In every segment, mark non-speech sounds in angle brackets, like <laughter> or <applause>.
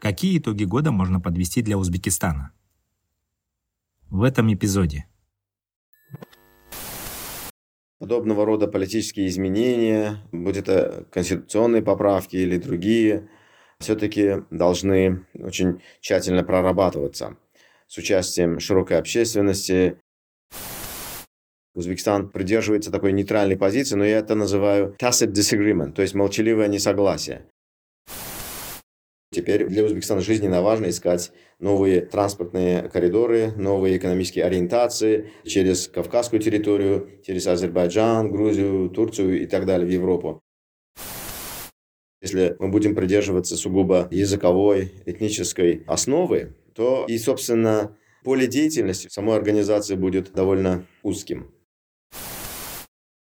Какие итоги года можно подвести для Узбекистана? В этом эпизоде – подобного рода политические изменения, будь это конституционные поправки или другие, все-таки должны очень тщательно прорабатываться с участием широкой общественности. Узбекистан придерживается такой нейтральной позиции, но я это называю tacit disagreement, то есть молчаливое несогласие. Теперь для Узбекистана жизненно важно искать новые транспортные коридоры, новые экономические ориентации через Кавказскую территорию, через Азербайджан, Грузию, Турцию и так далее в Европу. Если мы будем придерживаться сугубо языковой, этнической основы, то и, собственно, поле деятельности самой организации будет довольно узким.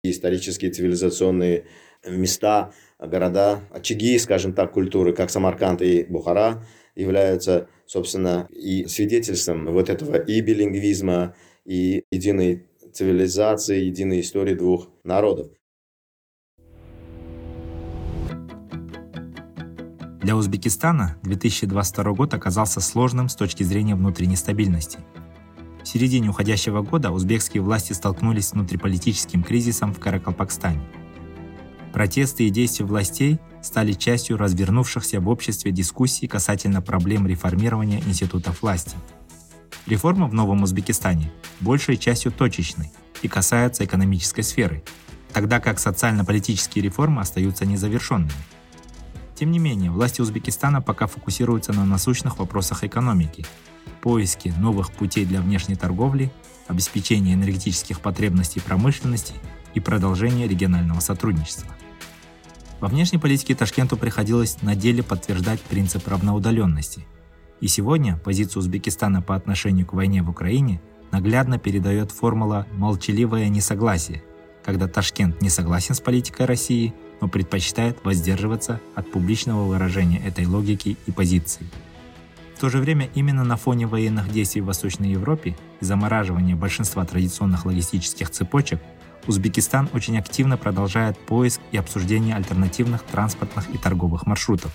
Исторические цивилизационные места, города, очаги, скажем так, культуры, как Самарканд и Бухара, являются, собственно, и свидетельством вот этого и билингвизма, и единой цивилизации, единой истории двух народов. Для Узбекистана 2022 год оказался сложным с точки зрения внутренней стабильности. В середине уходящего года узбекские власти столкнулись с внутриполитическим кризисом в Каракалпакстане. Протесты и действия властей стали частью развернувшихся в обществе дискуссий касательно проблем реформирования институтов власти. Реформы в Новом Узбекистане большей частью точечны и касаются экономической сферы, тогда как социально-политические реформы остаются незавершенными. Тем не менее, власти Узбекистана пока фокусируются на насущных вопросах экономики, поиске новых путей для внешней торговли, обеспечении энергетических потребностей промышленности и продолжении регионального сотрудничества. Во внешней политике Ташкенту приходилось на деле подтверждать принцип равноудаленности. И сегодня позицию Узбекистана по отношению к войне в Украине наглядно передает формула «молчаливое несогласие», когда Ташкент не согласен с политикой России, но предпочитает воздерживаться от публичного выражения этой логики и позиции. То же время именно на фоне военных действий в Восточной Европе и замораживания большинства традиционных логистических цепочек Узбекистан очень активно продолжает поиск и обсуждение альтернативных транспортных и торговых маршрутов.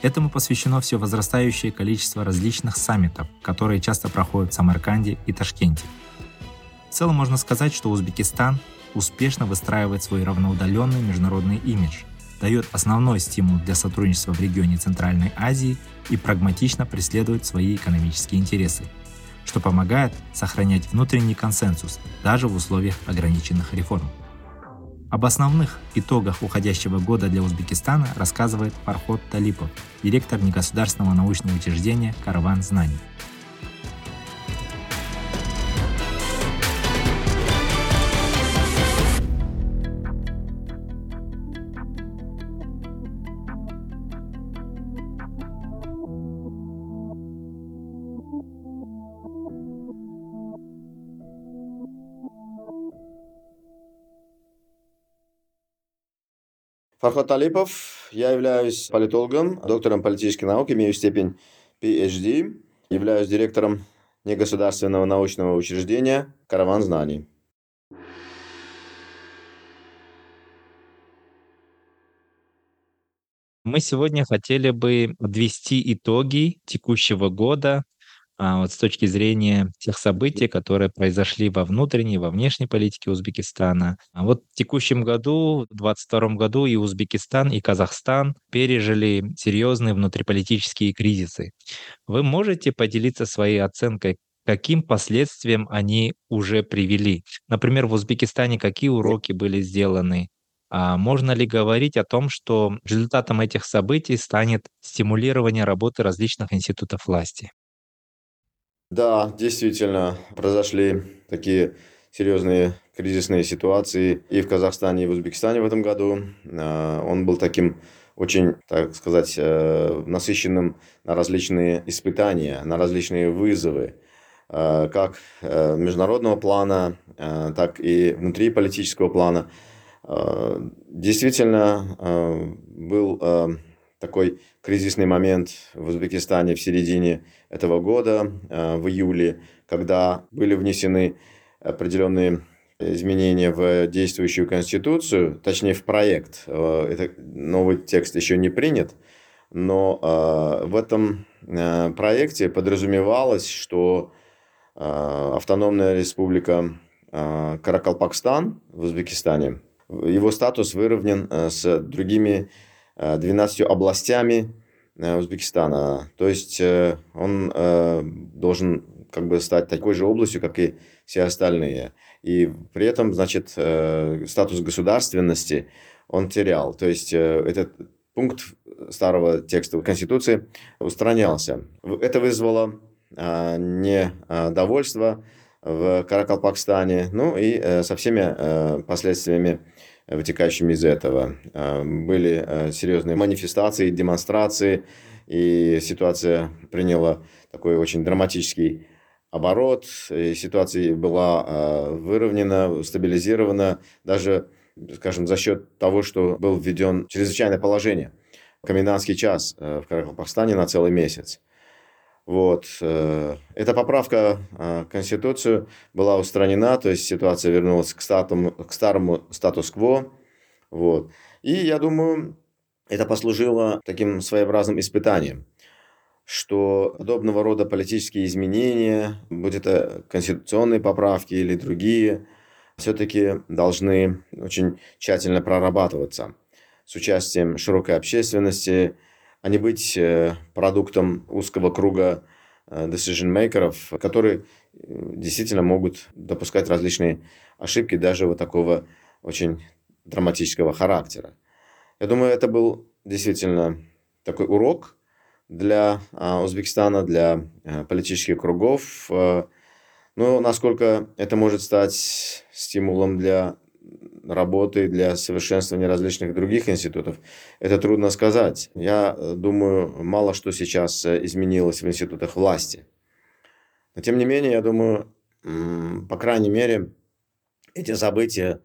Этому посвящено все возрастающее количество различных саммитов, которые часто проходят в Самарканде и Ташкенте. В целом можно сказать, что Узбекистан успешно выстраивает свой равноудаленный международный имидж, дает основной стимул для сотрудничества в регионе Центральной Азии и прагматично преследует свои экономические интересы, что помогает сохранять внутренний консенсус даже в условиях ограниченных реформ. Об основных итогах уходящего года для Узбекистана рассказывает Фархот Талипов, директор негосударственного научного учреждения «Караван знаний». Фархот Талипов, я являюсь политологом, доктором политических наук, имею степень PhD, являюсь директором негосударственного научного учреждения «Караван знаний». Мы сегодня хотели бы подвести итоги текущего года а, вот с точки зрения тех событий, которые произошли во внутренней, во внешней политике Узбекистана. А вот в текущем году, в 2022 году и Узбекистан, и Казахстан пережили серьезные внутриполитические кризисы. Вы можете поделиться своей оценкой, каким последствиям они уже привели? Например, в Узбекистане какие уроки были сделаны? А можно ли говорить о том, что результатом этих событий станет стимулирование работы различных институтов власти? Да, действительно, произошли такие серьезные кризисные ситуации и в Казахстане, и в Узбекистане в этом году. А, он был таким очень, так сказать, э, насыщенным на различные испытания, на различные вызовы, э, как э, международного плана, так и внутри политического плана. Действительно, был такой кризисный момент в Узбекистане в середине этого года, в июле, когда были внесены определенные изменения в действующую конституцию, точнее в проект. Э, это новый текст еще не принят, но э, в этом э, проекте подразумевалось, что автономная республика Каракалпакстан в Узбекистане, его статус выровнен с другими 12 областями Узбекистана. То есть он должен как бы стать такой же областью, как и все остальные. И при этом, значит, э, статус государственности он терял. То есть э, этот пункт старого текста Конституции устранялся. Это вызвало недовольство в Каракалпакстане, ну и э, со всеми последствиями, вытекающими из этого. Были серьезные манифестации, демонстрации, и ситуация приняла такой очень драматический оборот, и ситуация была а, выровнена, стабилизирована, даже, скажем, за счет того, что был введен чрезвычайное положение, комендантский час в Каракалпакстане на целый месяц. Вот. Э, эта поправка к Конституцию была устранена, то есть ситуация вернулась к, статуму, к старому статус-кво. Вот. И я думаю, это послужило таким своеобразным испытанием что подобного рода политические изменения, будь это конституционные поправки или другие, все-таки должны очень тщательно прорабатываться с участием широкой общественности, а не быть э, продуктом узкого круга э, decision-мейкеров, которые э, действительно могут допускать различные ошибки даже вот такого очень драматического характера. Я думаю, это был действительно такой урок, для а, Узбекистана, для политических кругов. Но насколько это может стать стимулом для работы, для совершенствования различных других институтов, это трудно сказать. Я э, думаю, мало что сейчас изменилось в институтах власти. Но тем не менее, я думаю, по крайней мере, эти события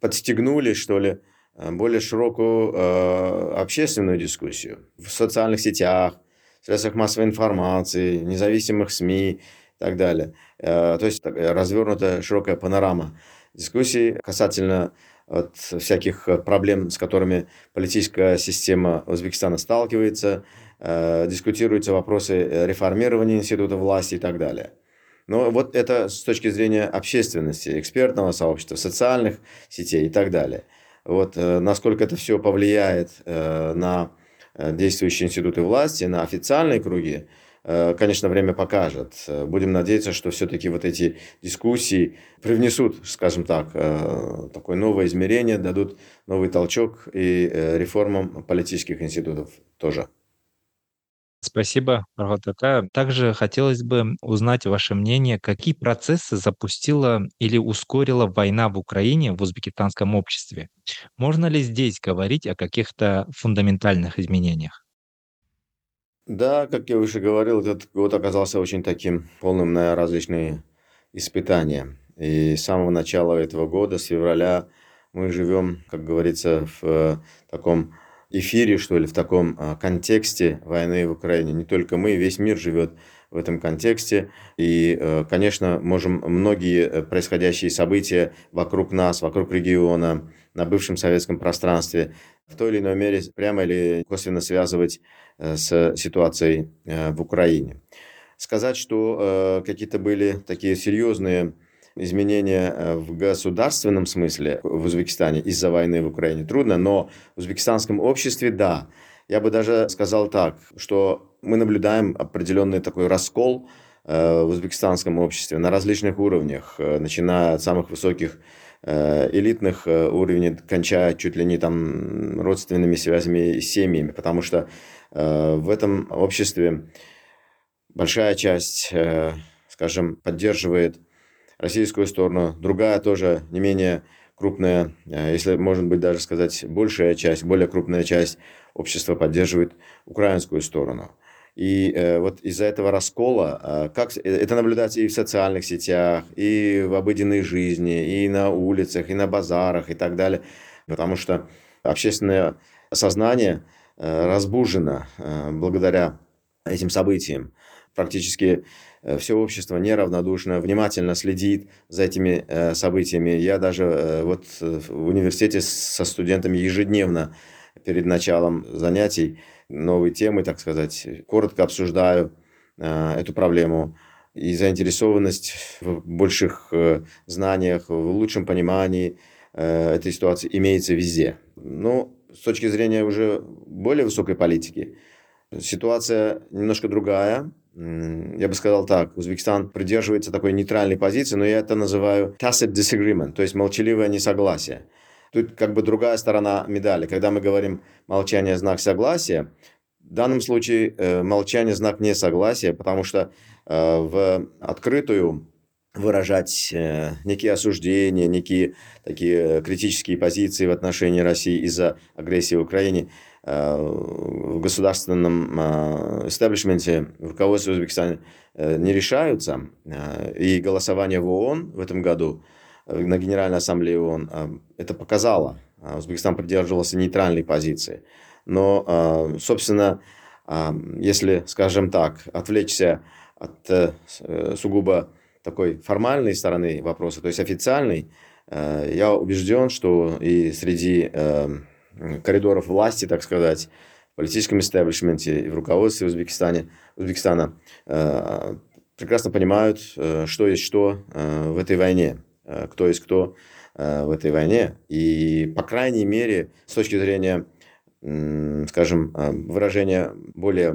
подстегнули, что ли, Э, более широкую э, общественную дискуссию в социальных сетях, в средствах массовой информации, независимых СМИ и так далее. Э, то есть развернута широкая панорама дискуссий касательно от всяких проблем, с которыми политическая система Узбекистана сталкивается, э, дискутируются вопросы реформирования института власти и так далее. Но вот это с точки зрения общественности, экспертного сообщества, социальных сетей и так далее – вот, э, насколько это все повлияет э, на э, действующие институты власти, на официальные круги, конечно, время покажет. Будем надеяться, что все-таки вот эти дискуссии привнесут, скажем так, такое новое измерение, дадут новый толчок и реформам политических институтов тоже. Спасибо, Маргот Также хотелось бы узнать ваше мнение, какие процессы запустила или ускорила война в Украине в узбекистанском обществе? Можно ли здесь говорить о каких-то фундаментальных изменениях? Да, как я уже говорил, этот год оказался очень таким полным на различные испытания. И с самого начала этого года, с февраля, мы живем, как говорится, в э, таком эфире, что ли, в таком а, контексте войны в Украине. Не только мы, весь мир живет в этом контексте. И, э, конечно, можем многие э, происходящие события вокруг нас, вокруг региона, на бывшем советском пространстве в той или иной мере прямо или косвенно связывать э, с ситуацией в Украине. Сказать, что какие-то были такие серьезные изменения э, в государственном смысле в Узбекистане из-за войны в Украине трудно, но в узбекистанском обществе – да. Я бы даже сказал так, что мы наблюдаем определенный такой раскол э, в узбекистанском обществе на различных уровнях, э, начиная от самых высоких элитных уровней, кончая чуть ли не там родственными связями и семьями, потому что в этом обществе большая часть, скажем, поддерживает российскую сторону, другая тоже не менее крупная, если может быть даже сказать, большая часть, более крупная часть общества поддерживает украинскую сторону. И э, вот из-за этого раскола, э, как это наблюдается и в социальных сетях, и в обыденной жизни, и на улицах, и на базарах, и так далее, потому что общественное сознание э, разбужено э, благодаря этим событиям. Практически э, все общество неравнодушно, внимательно следит за этими э, событиями. Я даже э, вот э, в университете со студентами ежедневно перед началом занятий новые темы, так сказать, коротко обсуждаю э, эту проблему. И заинтересованность в больших э, знаниях, в лучшем понимании э, этой ситуации имеется везде. Но с точки зрения уже более высокой политики, ситуация немножко другая. Я бы сказал так, Узбекистан придерживается такой нейтральной позиции, но я это называю tacit disagreement, то есть молчаливое несогласие. Тут как бы другая сторона медали. Когда мы говорим молчание – знак согласия, в данном случае э, молчание – знак несогласия, потому что э, в открытую выражать э, некие осуждения, некие такие критические позиции в отношении России из-за агрессии в Украине э, в государственном э, эстаблишменте, в руководстве Узбекистана э, не решаются. Э, и голосование в ООН в этом году – на Генеральной Ассамблее ООН, а, это показало. А, Узбекистан придерживался нейтральной позиции. Но, собственно, если, скажем так, отвлечься от э, сугубо такой формальной стороны вопроса, то есть официальной, э, я убежден, что и среди э, коридоров власти, так сказать, в политическом истеблишменте и в руководстве Узбекистане, Узбекистана прекрасно понимают, что есть что в этой войне. Э, кто есть кто э, в этой войне. И, по крайней мере, с точки зрения скажем, э, выражения более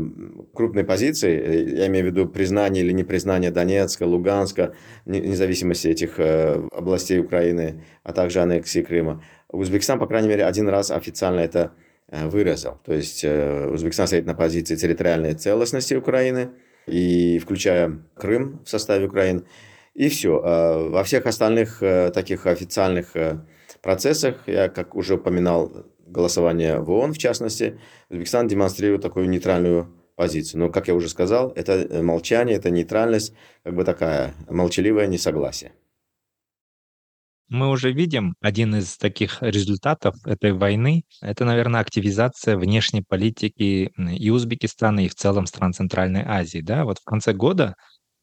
крупной позиции, я имею в виду признание или непризнание Донецка, Луганска, независимости этих областей Украины, а также аннексии Крыма. Узбекистан, по крайней мере, один раз официально это выразил. То есть Узбекистан стоит на позиции территориальной целостности Украины, и включая Крым в составе Украины. И все. А во всех остальных э, таких официальных э, процессах, я, как уже упоминал, голосование в ООН, в частности, Узбекистан демонстрирует такую нейтральную позицию. Но, как я уже сказал, это э, молчание, это нейтральность, как бы такая молчаливое несогласие. Мы уже видим один из таких результатов этой войны. Это, наверное, активизация внешней политики и Узбекистана, и в целом стран Центральной Азии. Да? Вот в конце года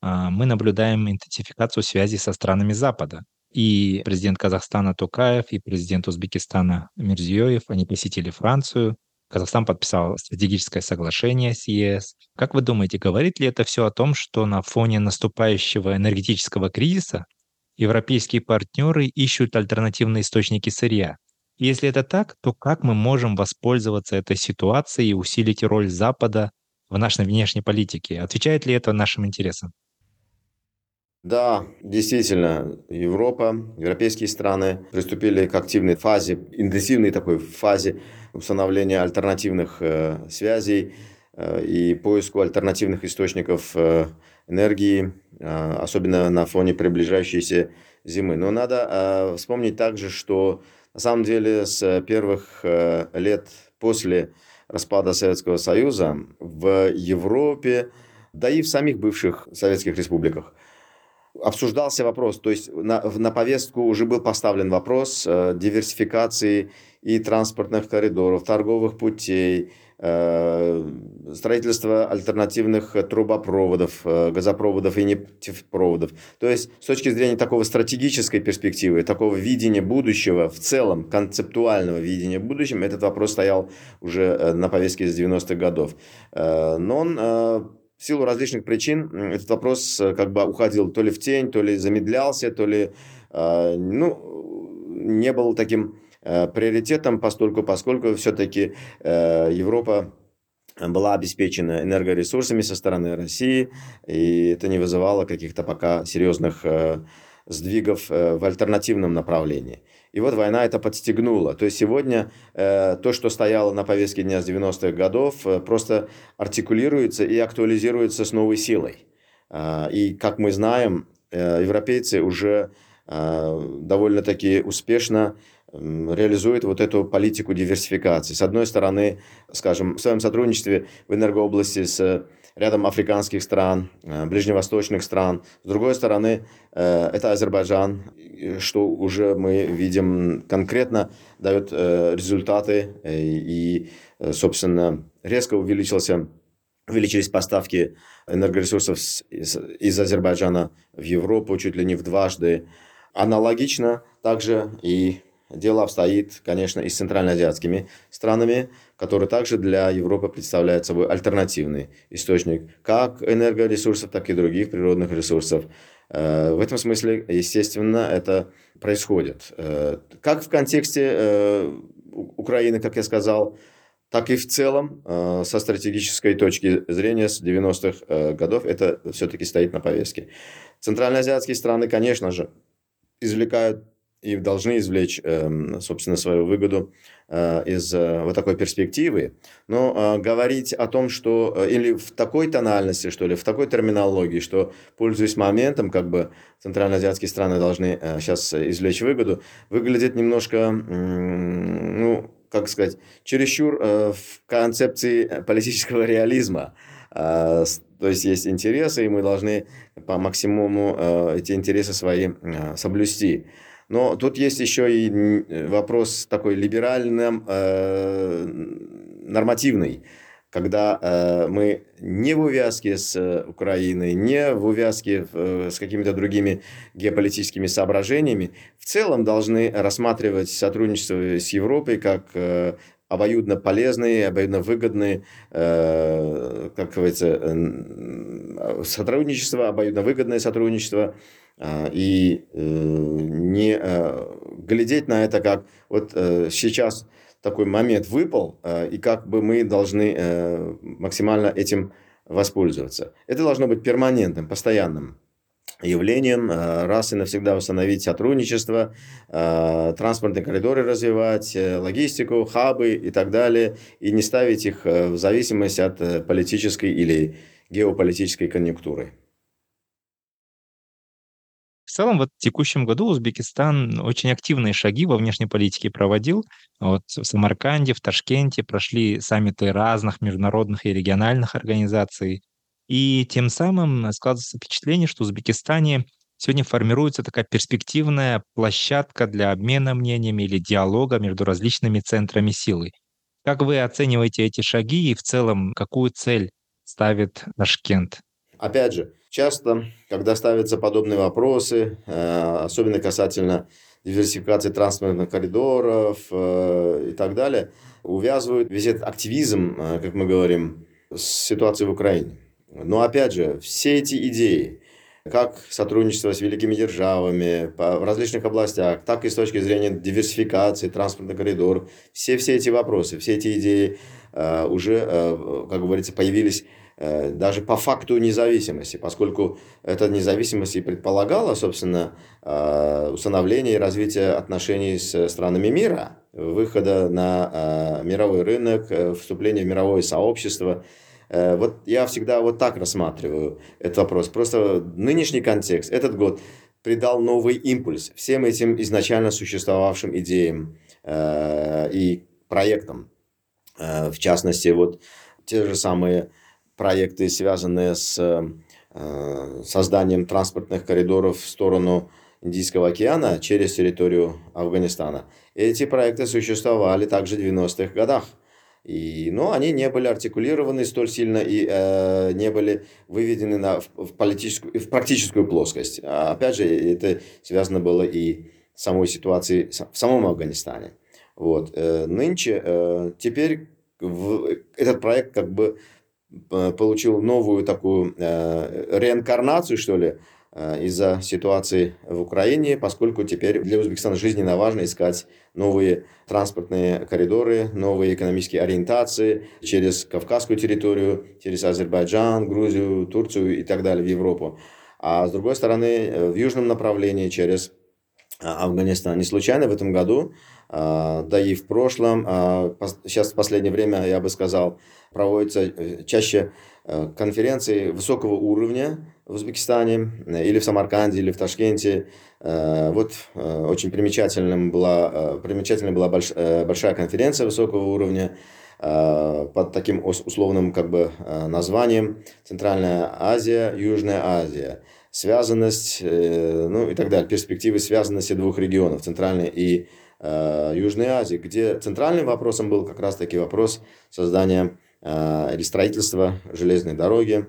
мы наблюдаем интенсификацию связи со странами Запада. И президент Казахстана Токаев, и президент Узбекистана Мирзиёев, они посетили Францию. Казахстан подписал стратегическое соглашение с ЕС. Как вы думаете, говорит ли это все о том, что на фоне наступающего энергетического кризиса европейские партнеры ищут альтернативные источники сырья? Если это так, то как мы можем воспользоваться этой ситуацией и усилить роль Запада в нашей внешней политике? Отвечает ли это нашим интересам? Да, действительно, Европа, европейские страны приступили к активной фазе, интенсивной такой фазе установления альтернативных э, связей э, и поиску альтернативных источников э, энергии, э, особенно на фоне приближающейся зимы. Но надо э, вспомнить также, что на самом деле с первых э, лет после распада Советского Союза в Европе, да и в самих бывших советских республиках – обсуждался вопрос, то есть на, на повестку уже был поставлен вопрос э, диверсификации и транспортных коридоров, торговых путей, э, строительства альтернативных трубопроводов, э, газопроводов и нефтепроводов. То есть с точки зрения такого стратегической перспективы, такого видения будущего, в целом концептуального видения будущего, этот вопрос стоял уже э, на повестке с 90-х годов. Э, но он э, в силу различных причин этот вопрос э, как бы уходил то ли в тень, то ли замедлялся, то ли э, ну, не был таким э, приоритетом, постольку, поскольку все-таки Европа была обеспечена энергоресурсами со стороны России, и это не вызывало каких-то пока серьезных сдвигов в альтернативном направлении. И вот война это подстегнула. То есть сегодня э, то, что стояло на повестке дня с 90-х годов, э, просто артикулируется и актуализируется с новой силой. Э, и, как мы знаем, э, европейцы уже довольно-таки успешно реализует вот эту политику диверсификации. С одной стороны, скажем, в своем сотрудничестве в энергообласти с рядом африканских стран, э, ближневосточных стран. С другой стороны, э, это Азербайджан, что уже мы видим конкретно дает э, результаты и, собственно, резко увеличился увеличились поставки энергоресурсов из, Азербайджана в Европу чуть ли не в дважды. Аналогично также и дело обстоит, конечно, и с центральноазиатскими странами, которые также для Европы представляют собой альтернативный источник как энергоресурсов, так и других природных ресурсов. Э, в этом смысле, естественно, это происходит. Э, как в контексте э, Украины, как я сказал, так и в целом со стратегической точки зрения с 90-х годов это все-таки стоит на повестке. Центральноазиатские страны, конечно же, извлекают и должны извлечь, эм, собственно, свою выгоду э, из э, вот такой перспективы. Но э, говорить о том, что или в такой тональности, что ли, в такой терминологии, что, пользуясь моментом, как бы центральноазиатские страны должны сейчас извлечь выгоду, выглядит немножко, ну, как сказать, чересчур в концепции политического реализма. То есть есть интересы, и мы должны по максимуму эти интересы свои соблюсти. Но тут есть еще и вопрос такой либеральным, э, нормативный, когда э, мы не в увязке с Украиной, не в увязке э, с какими-то другими геополитическими соображениями, в целом должны рассматривать сотрудничество с Европой как э, обоюдно полезные, обоюдно выгодные, э, как говорится, сотрудничество, обоюдно выгодное сотрудничество, а, и э, не э, глядеть на это как вот э, сейчас такой момент выпал, и как бы мы должны максимально этим воспользоваться. Это должно быть перманентным, постоянным явлением, раз и навсегда установить сотрудничество, транспортные коридоры развивать, логистику, хабы и так далее, и не ставить их в зависимость от политической или геополитической конъюнктуры. В целом, вот в текущем году Узбекистан очень активные шаги во внешней политике проводил. Вот в Самарканде, в Ташкенте прошли саммиты разных международных и региональных организаций. И тем самым складывается впечатление, что в Узбекистане сегодня формируется такая перспективная площадка для обмена мнениями или диалога между различными центрами силы. Как вы оцениваете эти шаги и в целом какую цель ставит Ташкент? Опять же, часто, когда ставятся подобные вопросы, э, особенно касательно диверсификации транспортных коридоров э, и так далее, увязывают весь этот активизм, э, как мы говорим, с ситуацией в Украине. Но опять же, все эти идеи, как сотрудничество с великими державами в различных областях, так и с точки зрения диверсификации транспортных коридоров, все, все эти вопросы, все эти идеи уже, как говорится, появились даже по факту независимости, поскольку эта независимость и предполагала, собственно, э, установление и развитие отношений с странами мира, выхода на э, мировой рынок, вступление в мировое сообщество. Вот я всегда вот так рассматриваю этот вопрос. Просто нынешний контекст, этот год придал новый импульс всем этим изначально существовавшим идеям и проектам. В частности, вот те же самые проекты, связанные с э, созданием транспортных коридоров в сторону Индийского океана через территорию Афганистана. Эти проекты существовали также в 90-х годах. И, но они не были артикулированы столь сильно и э, не были выведены на, в, политическую, в практическую плоскость. А, опять же, это связано было и с самой ситуацией в самом Афганистане. Вот. Э, нынче, э, теперь в, этот проект как бы получил новую такую э, реинкарнацию, что ли, э, из-за ситуации в Украине, поскольку теперь для Узбекистана жизненно важно искать новые транспортные коридоры, новые экономические ориентации через Кавказскую территорию, через Азербайджан, Грузию, Турцию и так далее в Европу. А с другой стороны, э, в южном направлении через Афганистан. Не случайно в этом году, да и в прошлом, сейчас в последнее время, я бы сказал, проводятся э, чаще э, конференции высокого уровня в Узбекистане, или в Самарканде, или в Ташкенте. Вот очень примечательным была, примечательной была большая конференция высокого уровня под таким условным как бы названием Центральная Азия, Южная Азия связанность, э, ну и так далее, перспективы связанности двух регионов, Центральной и э, Южной Азии, где центральным вопросом был как раз-таки вопрос создания э, или строительства железной дороги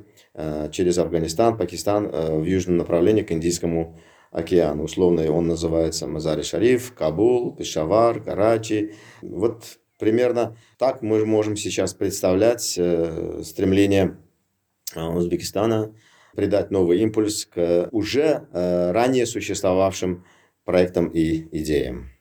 через Афганистан, Пакистан в южном направлении к Индийскому океану. Условно он называется Мазари-Шариф, Кабул, Пешавар, Карачи. Вот примерно так мы можем сейчас представлять стремление Узбекистана придать новый импульс к уже э, ранее существовавшим проектам и идеям.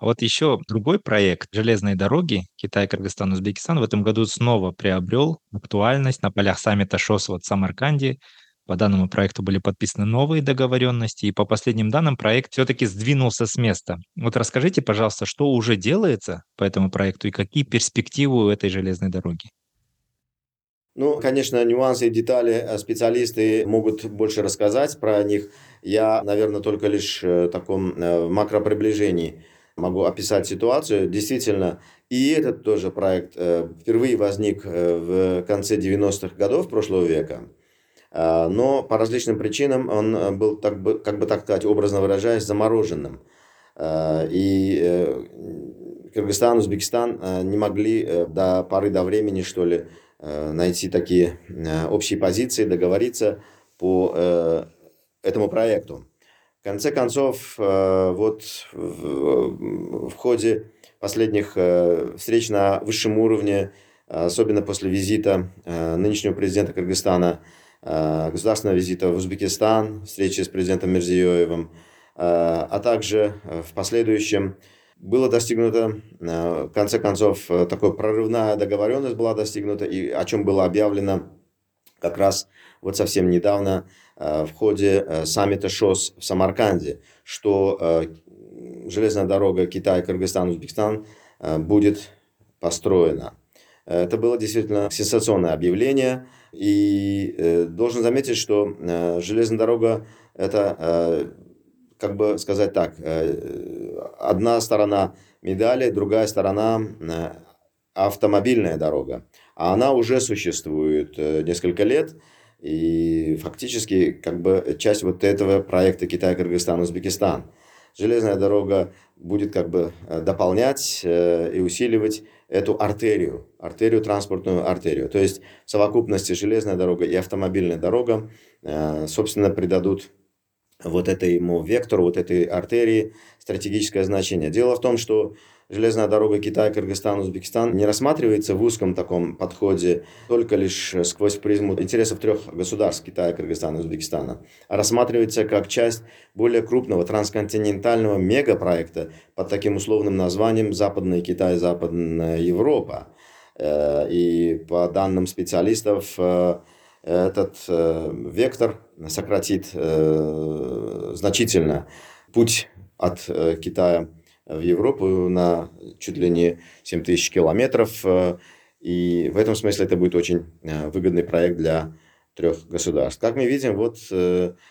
А вот еще другой проект железной дороги Китай, Кыргызстан, Узбекистан в этом году снова приобрел актуальность на полях саммита ШОС в Самарканде. По данному проекту были подписаны новые договоренности, и по последним данным проект все-таки сдвинулся с места. Вот расскажите, пожалуйста, что уже делается по этому проекту и какие перспективы у этой железной дороги? Ну, конечно, нюансы и детали э, специалисты могут больше рассказать про них. Я, наверное, только лишь э, в таком э, макроприближении могу описать ситуацию. Действительно, и этот тоже проект впервые возник в конце 90-х годов прошлого века. Но по различным причинам он был, так бы, как бы так сказать, образно выражаясь, замороженным. И Кыргызстан, Узбекистан не могли до поры до времени, что ли, найти такие э, общие позиции, договориться по э, этому проекту. В конце концов, вот в ходе последних встреч на высшем уровне, особенно после визита нынешнего президента Кыргызстана, государственного визита в Узбекистан, встречи с президентом Мирзиёевым, а также в последующем было достигнуто, э, в конце концов, э, такая прорывная договоренность была достигнута, и о чем было объявлено как раз вот совсем недавно э, в ходе саммита ШОС в Самарканде, что железная дорога Китай, Кыргызстан, Узбекистан будет построена. Это было действительно сенсационное объявление, и должен заметить, что железная дорога – это как бы сказать так, э, одна сторона медали, другая сторона э, автомобильная дорога. А она уже существует э, несколько лет, и фактически как бы часть вот этого проекта Китай, Кыргызстан, Узбекистан. Железная дорога будет как бы дополнять и усиливать эту артерию, артерию, транспортную артерию. То есть в совокупности железная дорога и автомобильная дорога, собственно, придадут вот этому вектору, вот этой артерии стратегическое значение. Дело в том, что железная дорога Китай, Кыргызстан, Узбекистан не рассматривается в узком таком подходе только лишь сквозь призму интересов трех государств Китая, Кыргызстана и Узбекистана, а рассматривается как часть более крупного трансконтинентального мегапроекта под таким условным названием «Западный Китай, Западная Европа». Э, и по данным специалистов, э, этот э, вектор сократит э, значительно путь от э, Китая в Европу на чуть ли не 7 тысяч километров. И в этом смысле это будет очень выгодный проект для трех государств. Как мы видим, вот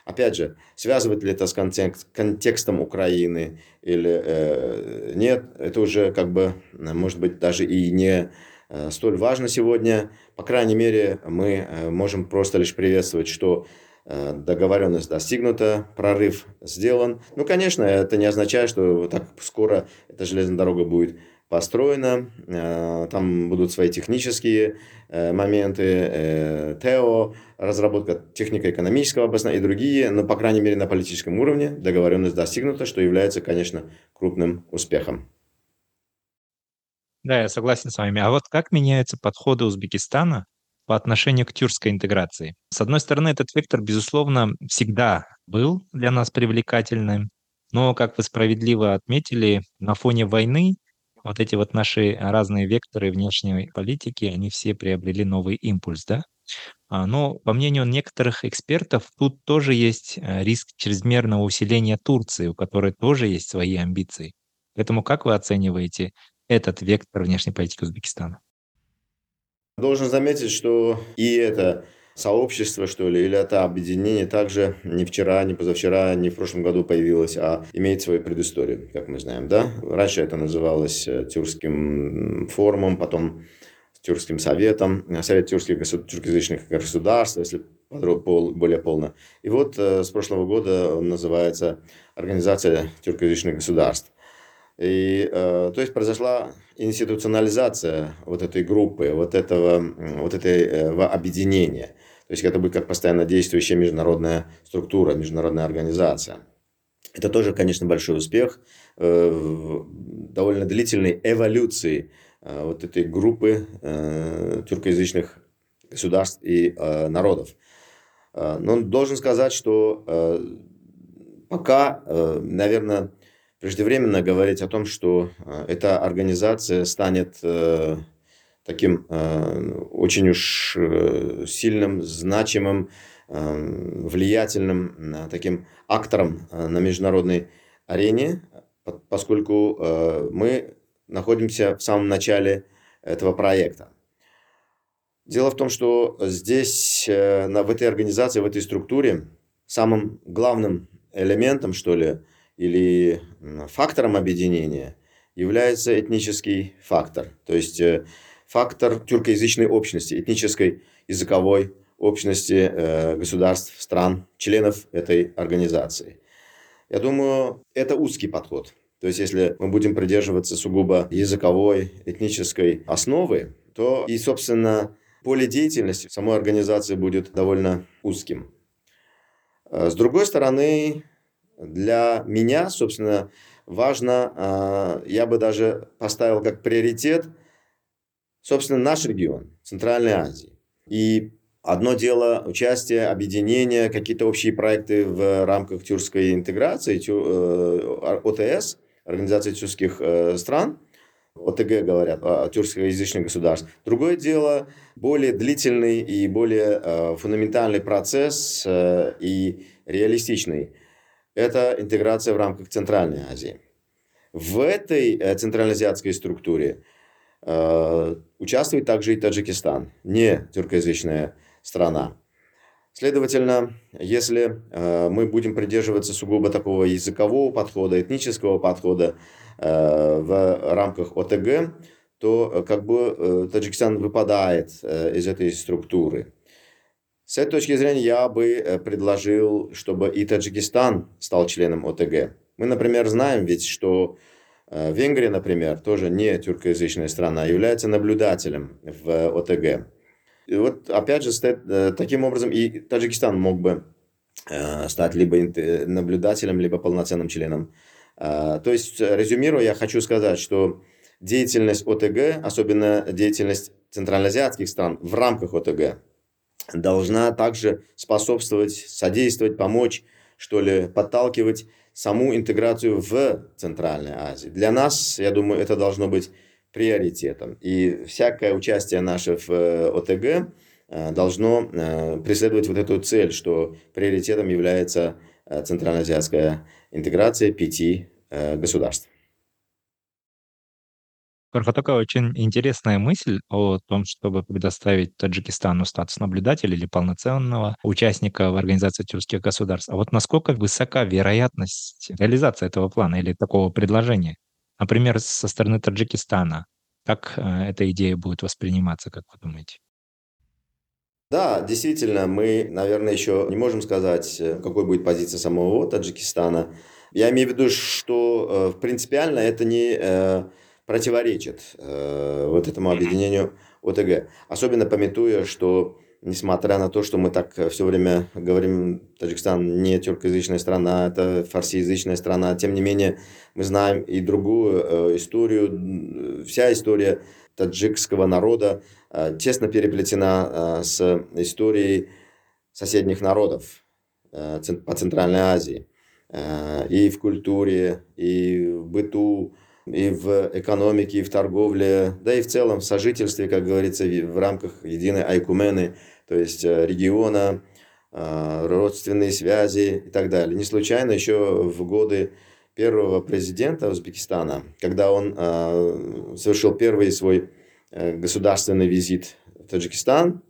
опять же, связывает ли это с контекстом Украины или нет, это уже как бы, может быть, даже и не столь важно сегодня. По крайней мере, мы э, можем просто лишь приветствовать, что э, договоренность достигнута, прорыв сделан. Ну, конечно, это не означает, что так скоро эта железная дорога будет построена. Там будут свои технические моменты, ТЭО, разработка технико-экономического обоснования и другие, но, по крайней мере, на политическом уровне договоренность достигнута, что является, конечно, крупным успехом. Да, я согласен с вами. А вот как меняются подходы Узбекистана по отношению к тюркской интеграции? С одной стороны, этот вектор, безусловно, всегда был для нас привлекательным, но, как вы справедливо отметили, на фоне войны вот эти вот наши разные векторы внешней политики, они все приобрели новый импульс, да? А, но, по мнению некоторых экспертов, тут тоже есть э, риск чрезмерного усиления Турции, у которой тоже есть свои амбиции. Поэтому как вы оцениваете этот вектор внешней политики Узбекистана? Должен заметить, что и это сообщество, что ли, или это объединение также не вчера, не позавчера, не в прошлом году появилось, а имеет свою предысторию, как мы знаем, да? Раньше это называлось э, Тюркским форумом, потом Тюркским советом, э, Совет тюркских тюркоязычных государств, если более полно. И вот э, с прошлого года он называется Организация тюркоязычных государств. И, э, то есть произошла институционализация вот этой группы, вот этого, вот этого объединения. То есть это будет как постоянно действующая международная структура, международная организация. Это тоже, конечно, большой успех довольно длительной эволюции Э, вот этой группы э, тюркоязычных государств и э, народов. Но должен сказать, что пока, наверное, преждевременно говорить о том, что эта организация станет таким очень уж сильным, значимым, влиятельным таким актором на международной арене, поскольку мы находимся в самом начале этого проекта. Дело в том, что здесь, э, в этой организации, в этой структуре, самым главным элементом, что ли, или фактором объединения является этнический фактор. То есть э, фактор тюркоязычной общности, этнической языковой общности э, государств, стран, членов этой организации. Я думаю, это узкий подход. То есть, если мы будем придерживаться сугубо языковой, этнической основы, то и, собственно, поле деятельности самой организации будет довольно узким. А, с другой стороны, для меня, собственно, важно, а, я бы даже поставил как приоритет, собственно, наш регион, Центральной Азии. И одно дело участие, объединение, какие-то общие проекты в рамках тюркской интеграции, э, ОТС – Организации тюркских э, стран, ОТГ говорят, о тюркскоязычных государств. Другое дело, более длительный и более э, фундаментальный процесс и реалистичный. Это интеграция в рамках Центральной Азии. В этой э, центральноазиатской структуре э, участвует также и Таджикистан, не тюркоязычная страна. Следовательно, если э, мы будем придерживаться сугубо такого языкового подхода, этнического подхода э, в рамках ОТГ, то э, как бы э, Таджикистан выпадает из этой структуры. С этой точки зрения я бы э, предложил, чтобы и Таджикистан стал членом ОТГ. Мы, например, знаем ведь, что э, Венгрия, например, тоже не тюркоязычная страна, является наблюдателем в ОТГ. И вот опять же, э, таким образом и Таджикистан мог бы э, стать либо наблюдателем, либо полноценным членом. Э, то есть, резюмируя, я хочу сказать, что деятельность ОТГ, особенно деятельность центральноазиатских стран в рамках ОТГ, должна также способствовать, содействовать, помочь, что ли, подталкивать саму интеграцию в Центральной Азии. Для нас, я думаю, это должно быть приоритетом. И всякое участие наше в э, ОТГ э, должно э, преследовать вот эту цель, что приоритетом является центральноазиатская интеграция пяти государств. Такая очень интересная мысль о том, чтобы предоставить Таджикистану статус наблюдателя или полноценного участника в организации тюркских государств. А вот насколько высока вероятность реализации этого плана или такого предложения? Например, со стороны Таджикистана. Как э, эта идея будет восприниматься, как вы думаете? Да, действительно, мы, наверное, еще не можем сказать, э, какой будет позиция самого Таджикистана. Я имею в виду, что э, принципиально это не противоречит вот этому объединению ОТГ. Особенно пометуя, что несмотря на то, что мы так э, все время говорим, Таджикистан не тюркоязычная страна, это фарсиязычная страна, тем не менее мы знаем и другую э, историю, вся история таджикского народа э, тесно переплетена с историей соседних народов по Центральной Азии. И в культуре, и в быту, и в экономике, и в торговле, да и в целом в сожительстве, как говорится, в рамках единой айкумены, то есть э, региона, э, родственные связи и так далее. Не случайно еще в годы первого президента Узбекистана, когда он э, совершил первый свой государственный визит в Таджикистан,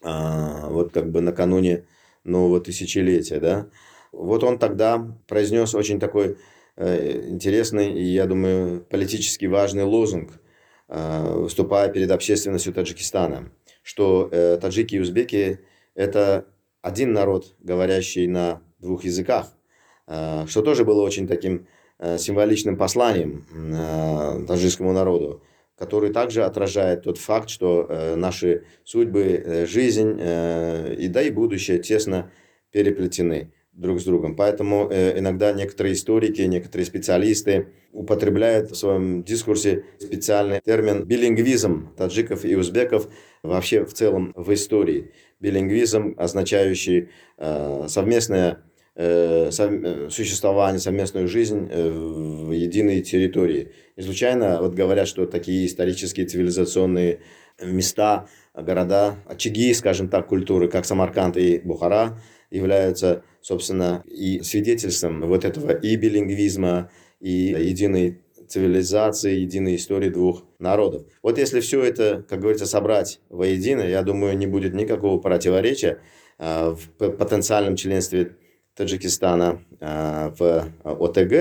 вот как бы накануне нового тысячелетия, да. Вот он тогда произнес очень такой интересный и, я думаю, политически важный лозунг, э, выступая перед общественностью Таджикистана, что э, таджики и узбеки – это один народ, говорящий на двух языках, э, что тоже было очень таким э, символичным посланием э, таджикскому народу который также отражает тот факт, что э, наши судьбы, э, жизнь э, и да и будущее тесно переплетены друг с другом. Поэтому э, иногда некоторые историки, некоторые специалисты употребляют в своем дискурсе специальный термин билингвизм таджиков и узбеков вообще в целом в истории. Билингвизм, означающий э, совместное Э, э, существование, совместную жизнь э, в единой территории. Не случайно вот говорят, что такие исторические цивилизационные места, города, очаги, скажем так, культуры, как Самарканд и Бухара, являются, собственно, и свидетельством вот этого и билингвизма, и единой цивилизации, единой истории двух народов. Вот если все это, как говорится, собрать воедино, я думаю, не будет никакого противоречия в потенциальном членстве Таджикистана э, в э, ОТГ.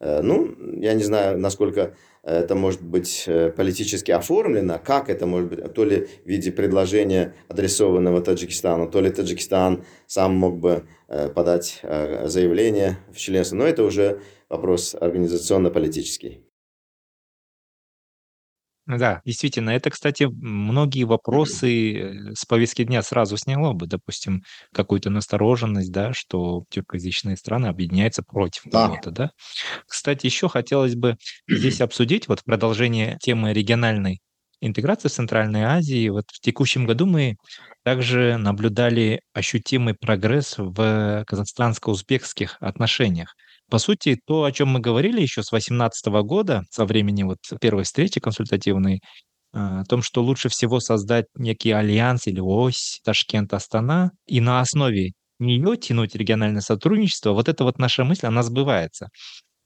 Э, ну, я не знаю, насколько это может быть политически оформлено, как это может быть, то ли в виде предложения, адресованного Таджикистану, то ли Таджикистан сам мог бы подать заявление в членство, но это уже вопрос организационно-политический. Да, действительно, это, кстати, многие вопросы э, с повестки дня сразу сняло бы, допустим, какую-то настороженность, да, что тюркоязычные страны объединяются против Да. кого-то, да. Кстати, еще хотелось бы здесь обсудить вот продолжение темы региональной интеграции в Центральной Азии. Вот в текущем году мы также наблюдали ощутимый прогресс в казахстанско-узбекских отношениях. По сути, то, о чем мы говорили еще с 2018 года, со времени вот первой встречи консультативной, а, о том, что лучше всего создать некий альянс или ось Ташкент-Астана, и на основе нее тянуть региональное сотрудничество, вот эта вот наша мысль, она сбывается.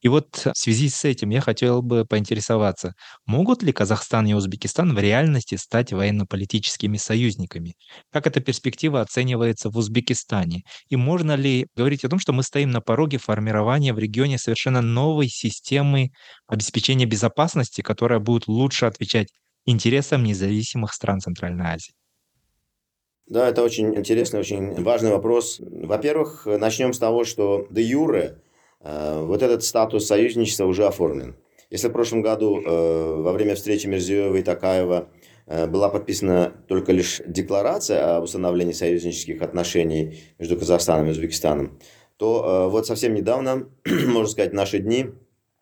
И вот в связи с этим я хотел бы поинтересоваться, могут ли Казахстан и Узбекистан в реальности стать военно-политическими союзниками? Как эта перспектива оценивается в Узбекистане? И можно ли говорить о том, что мы стоим на пороге формирования в регионе совершенно новой системы обеспечения безопасности, которая будет лучше отвечать интересам независимых стран Центральной Азии? Да, это очень интересный, очень важный вопрос. Во-первых, начнем с того, что де юре вот этот статус союзничества уже оформлен. Если в прошлом году э, во время встречи Мерзиева и Такаева э, была подписана только лишь декларация о установлении союзнических отношений между Казахстаном и Узбекистаном, то вот совсем недавно, <clears throat> можно сказать, в наши дни,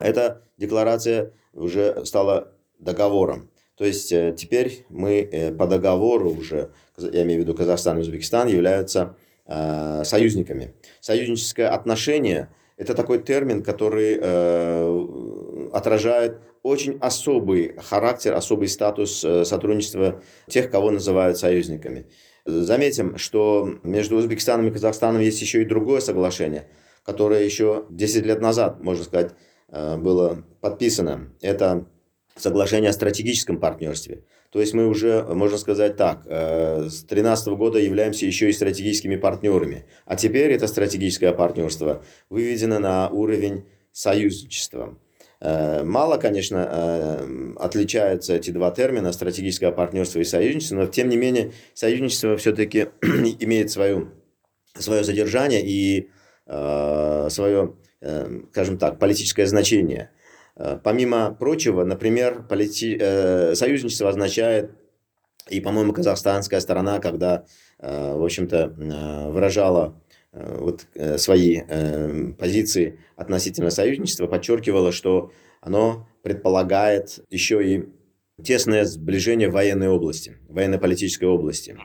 эта декларация уже стала договором. То есть теперь мы по договору уже, я имею в виду Казахстан и Узбекистан, являются союзниками. Союзническое отношение это такой термин, который э, отражает очень особый характер, особый статус э, сотрудничества тех, кого называют союзниками. Заметим, что между Узбекистаном и Казахстаном есть еще и другое соглашение, которое еще 10 лет назад, можно сказать, э, было подписано. Это соглашение о стратегическом партнерстве. То есть мы уже, можно сказать так, э, с 2013 года являемся еще и стратегическими партнерами. А теперь это стратегическое партнерство выведено на уровень союзничества. Э, мало, конечно, э, отличаются эти два термина, стратегическое партнерство и союзничество, но тем не менее союзничество все-таки <clears throat> имеет свое, свое задержание и свое, скажем так, политическое значение – помимо прочего, например, полити... Э, союзничество означает, и, по-моему, казахстанская сторона, когда, э, в общем-то, выражала вот свои позиции относительно союзничества, подчеркивала, что оно предполагает еще и тесное сближение в военной области, военно-политической области.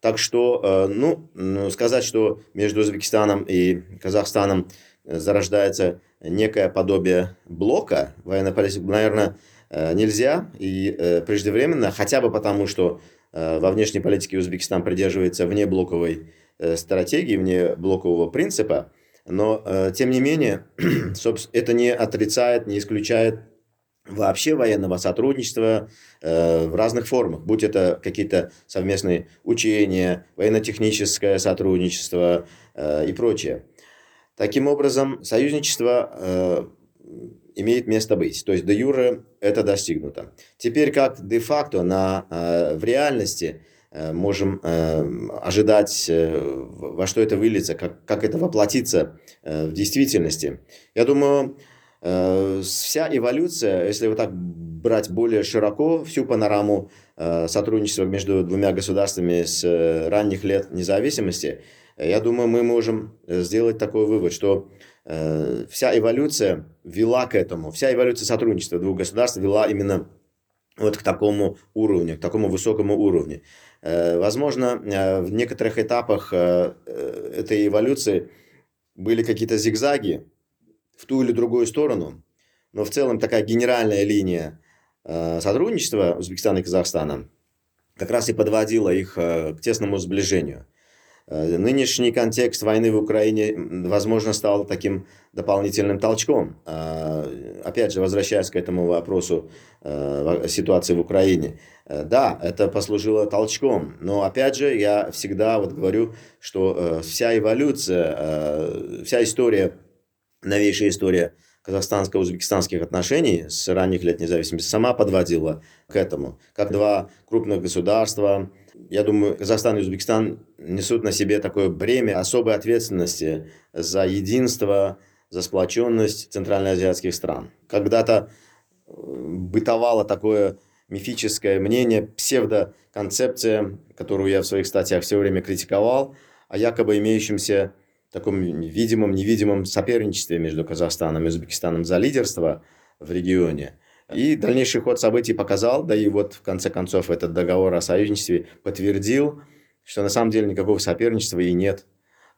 Так что, ну, сказать, что между Узбекистаном и Казахстаном зарождается некое подобие блока военно-политического, наверное, э, нельзя и э, преждевременно, хотя бы потому, что э, во внешней политике Узбекистан придерживается внеблоковой стратегии, вне блокового принципа, но, тем не менее, <clears throat> это не отрицает, не исключает вообще военного сотрудничества в разных формах, будь это какие-то совместные учения, военно-техническое сотрудничество и прочее. Таким образом, союзничество э, имеет место быть. То есть, до юре это достигнуто. Теперь, как де-факто на, э, в реальности э, можем э, ожидать, э, во что это выльется, как, как это воплотится э, в действительности. Я думаю, э, вся эволюция, если вот так брать более широко всю панораму э, сотрудничества между двумя государствами с э, ранних лет независимости, я думаю, мы можем э, сделать такой вывод, что э, вся эволюция вела к этому, вся эволюция сотрудничества двух государств вела именно вот к такому уровню, к такому высокому уровню. Э, возможно, в некоторых этапах этой эволюции были какие-то зигзаги в ту или другую сторону, но в целом такая генеральная линия сотрудничества Узбекистана и Казахстана как раз и подводила их к тесному сближению – Э, нынешний контекст войны в Украине, возможно, стал таким дополнительным толчком. Э, опять же, возвращаясь к этому вопросу э, ситуации в Украине. Да, это послужило толчком, но опять же, я всегда вот говорю, что вся эволюция, вся история, новейшая история казахстанско-узбекистанских отношений с ранних лет независимости сама подводила к этому. Как два крупных государства, я думаю, Казахстан и Узбекистан несут на себе такое бремя особой ответственности за единство, за сплоченность центральноазиатских стран. Когда-то э, бытовало такое мифическое мнение, псевдоконцепция, которую я в своих статьях все время критиковал, о якобы имеющемся таком видимом, невидимом соперничестве между Казахстаном и Узбекистаном за лидерство в регионе – и дальнейший ход событий показал, да и вот в конце концов этот договор о союзничестве подтвердил, что на самом деле никакого соперничества и нет,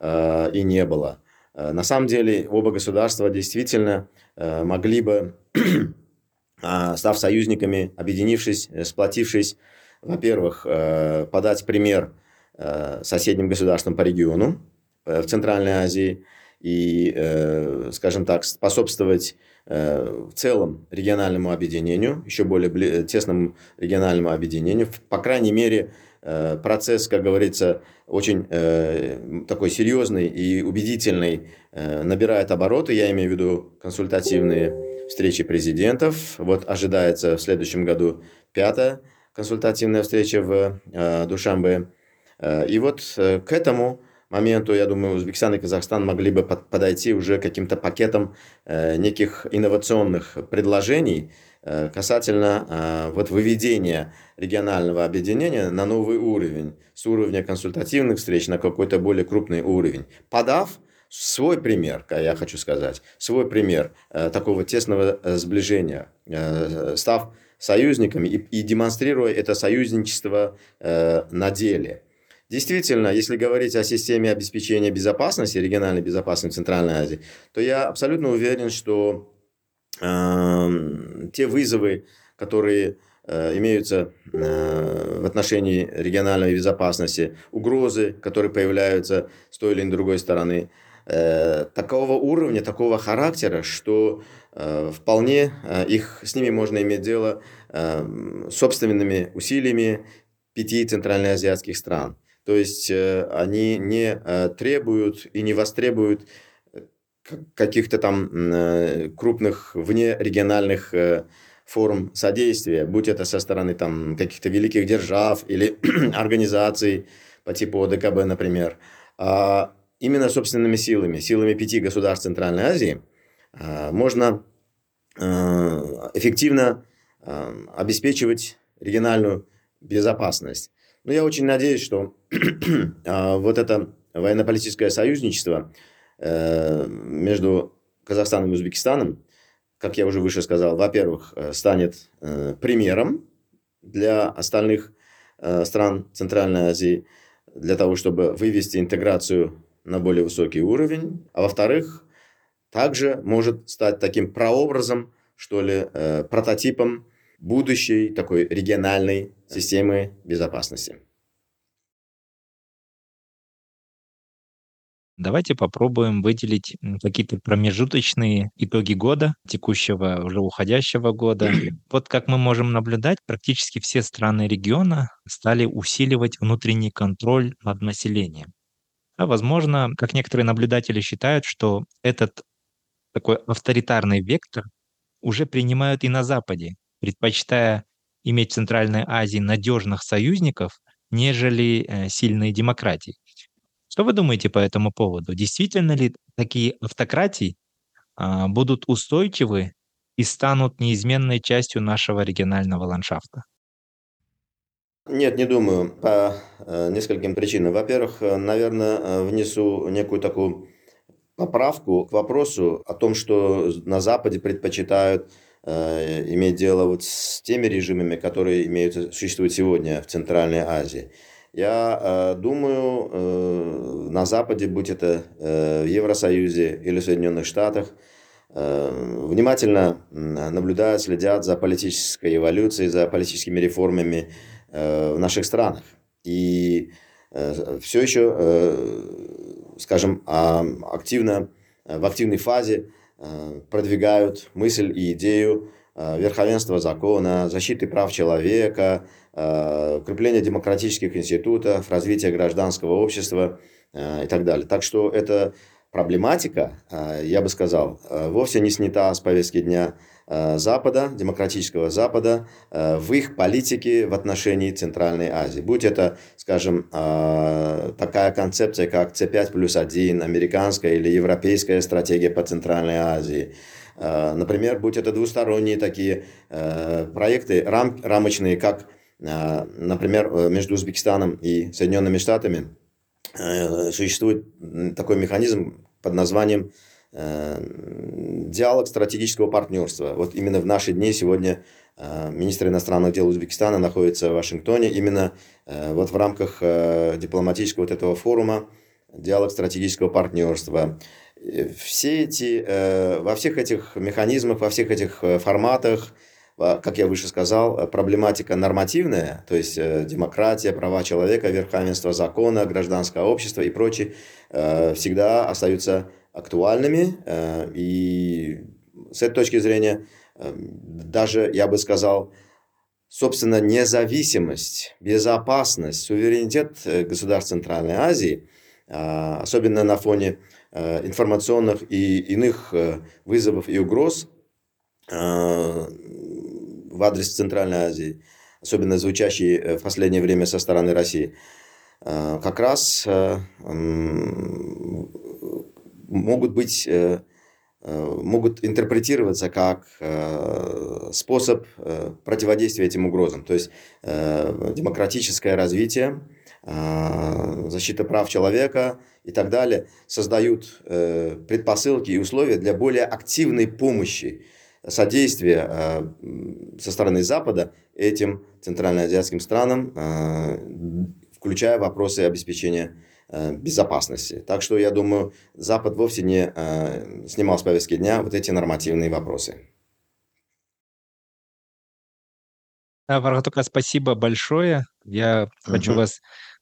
э, и не было. Э, на самом деле оба государства действительно э, могли бы, <clears throat> а, став союзниками, объединившись, сплотившись, во-первых, подать пример соседним государствам по региону в Центральной Азии и, скажем так, способствовать в целом региональному объединению, еще более тесному региональному объединению. По крайней мере, э, процесс, как говорится, очень э, такой серьезный и убедительный набирает обороты. Я имею в виду консультативные встречи президентов. Вот ожидается в следующем году пятая консультативная встреча в Душамбе. И вот к этому моменту, я думаю, Узбекистан и Казахстан могли бы подойти уже каким-то пакетом э, неких инновационных предложений э, касательно э, вот выведения регионального объединения на новый уровень, с уровня консультативных встреч на какой-то более крупный уровень, подав свой пример, я хочу сказать, свой пример такого тесного сближения, став союзниками и, и демонстрируя это союзничество на деле – Действительно, если говорить о системе обеспечения безопасности, региональной безопасности в Центральной Азии, то я абсолютно уверен, что э, те вызовы, которые э, имеются э, в отношении региональной безопасности, угрозы, которые появляются с той или другой стороны, э, такого уровня, такого характера, что э, вполне э, их, с ними можно иметь дело э, собственными усилиями пяти центральноазиатских стран – то есть э, они не э, требуют и не востребуют э, каких-то там крупных внерегиональных форм содействия, будь это со стороны там каких-то великих держав или <clears throat> организаций по типу ОДКБ, например, а именно собственными силами, силами пяти государств Центральной Азии можно эффективно обеспечивать региональную безопасность. Но я очень надеюсь, что <clears throat> а, вот это военно-политическое союзничество э, между Казахстаном и Узбекистаном, как я уже выше сказал, во-первых, э, станет э, примером для остальных стран Центральной Азии, для того, чтобы вывести интеграцию на более высокий уровень, а во-вторых, также может стать таким прообразом, что ли, прототипом будущей такой региональной системы безопасности. Давайте попробуем выделить какие-то промежуточные итоги года, текущего, уже уходящего года. <clears throat> Вот как мы можем наблюдать, практически все страны региона стали усиливать внутренний контроль над населением. А возможно, как некоторые наблюдатели считают, что этот такой авторитарный вектор уже принимают и на Западе, предпочитая иметь в Центральной Азии надежных союзников, нежели э, сильные демократии. Что вы думаете по этому поводу? Действительно ли такие автократии а, будут устойчивы и станут неизменной частью нашего регионального ландшафта? Нет, не думаю. По э, нескольким причинам. Во-первых, э, наверное, внесу некую такую поправку к вопросу о том, что на Западе предпочитают иметь дело вот с теми режимами, которые имеют, существуют сегодня в Центральной Азии. Я э, думаю, э, на Западе, будь это э, в Евросоюзе или в Соединенных Штатах, э, внимательно наблюдают, следят за политической эволюцией, за политическими реформами э, в наших странах. И э, все еще, э, скажем, а, активно, в активной фазе э, продвигают мысль и идею э, верховенства закона, защиты прав человека, Э, укрепление демократических институтов, развитие гражданского общества э, и так далее. Так что эта проблематика, э, я бы сказал, вовсе не снята с повестки дня Запада, демократического Запада, в их политике в отношении Центральной Азии. Будь это, скажем, такая концепция, как C5 плюс 1, американская или европейская стратегия по Центральной Азии, Например, будь это двусторонние такие проекты, рам, рамочные, как например, э, между Узбекистаном и Соединенными Штатами э, существует такой механизм под названием э, диалог стратегического партнерства. Вот именно в наши дни сегодня министр иностранных дел Узбекистана находится в Вашингтоне именно вот в рамках дипломатического вот этого форума диалог стратегического партнерства. Все эти, во всех этих механизмах, во всех этих форматах как я выше сказал, проблематика нормативная, то есть э, демократия, права человека, верховенство закона, гражданское общество и прочее, э, всегда остаются актуальными. Э, и с этой точки зрения, даже, я бы сказал, собственно, независимость, безопасность, суверенитет государств Центральной Азии, особенно на фоне информационных и иных вызовов и угроз, в адрес Центральной Азии, особенно звучащие э, в последнее время со стороны России, э, как раз э, могут быть могут интерпретироваться как способ противодействия этим угрозам. То есть демократическое развитие, защита прав человека и так далее создают предпосылки и условия для более активной помощи содействие э, со стороны Запада этим центральноазиатским странам, э, включая вопросы обеспечения э, безопасности. Так что, я думаю, Запад вовсе не снимал с повестки дня вот эти нормативные вопросы. Варгатука, спасибо большое. Я хочу вас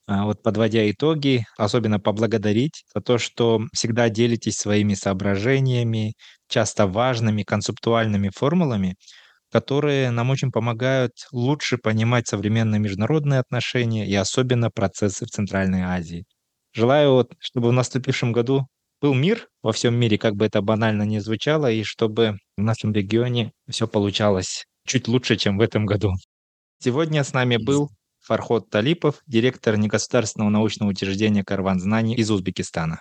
а, вот подводя итоги, особенно поблагодарить за то, что всегда делитесь своими соображениями, часто важными концептуальными формулами, которые нам очень помогают лучше понимать современные международные отношения и особенно процессы в Центральной Азии. Желаю, вот, чтобы в наступившем году был мир во всем мире, как бы это банально не звучало, и чтобы в нашем регионе все получалось чуть лучше, чем в этом году. Сегодня с нами был Фархот Талипов, директор негосударственного научного учреждения «Карван знаний» из Узбекистана.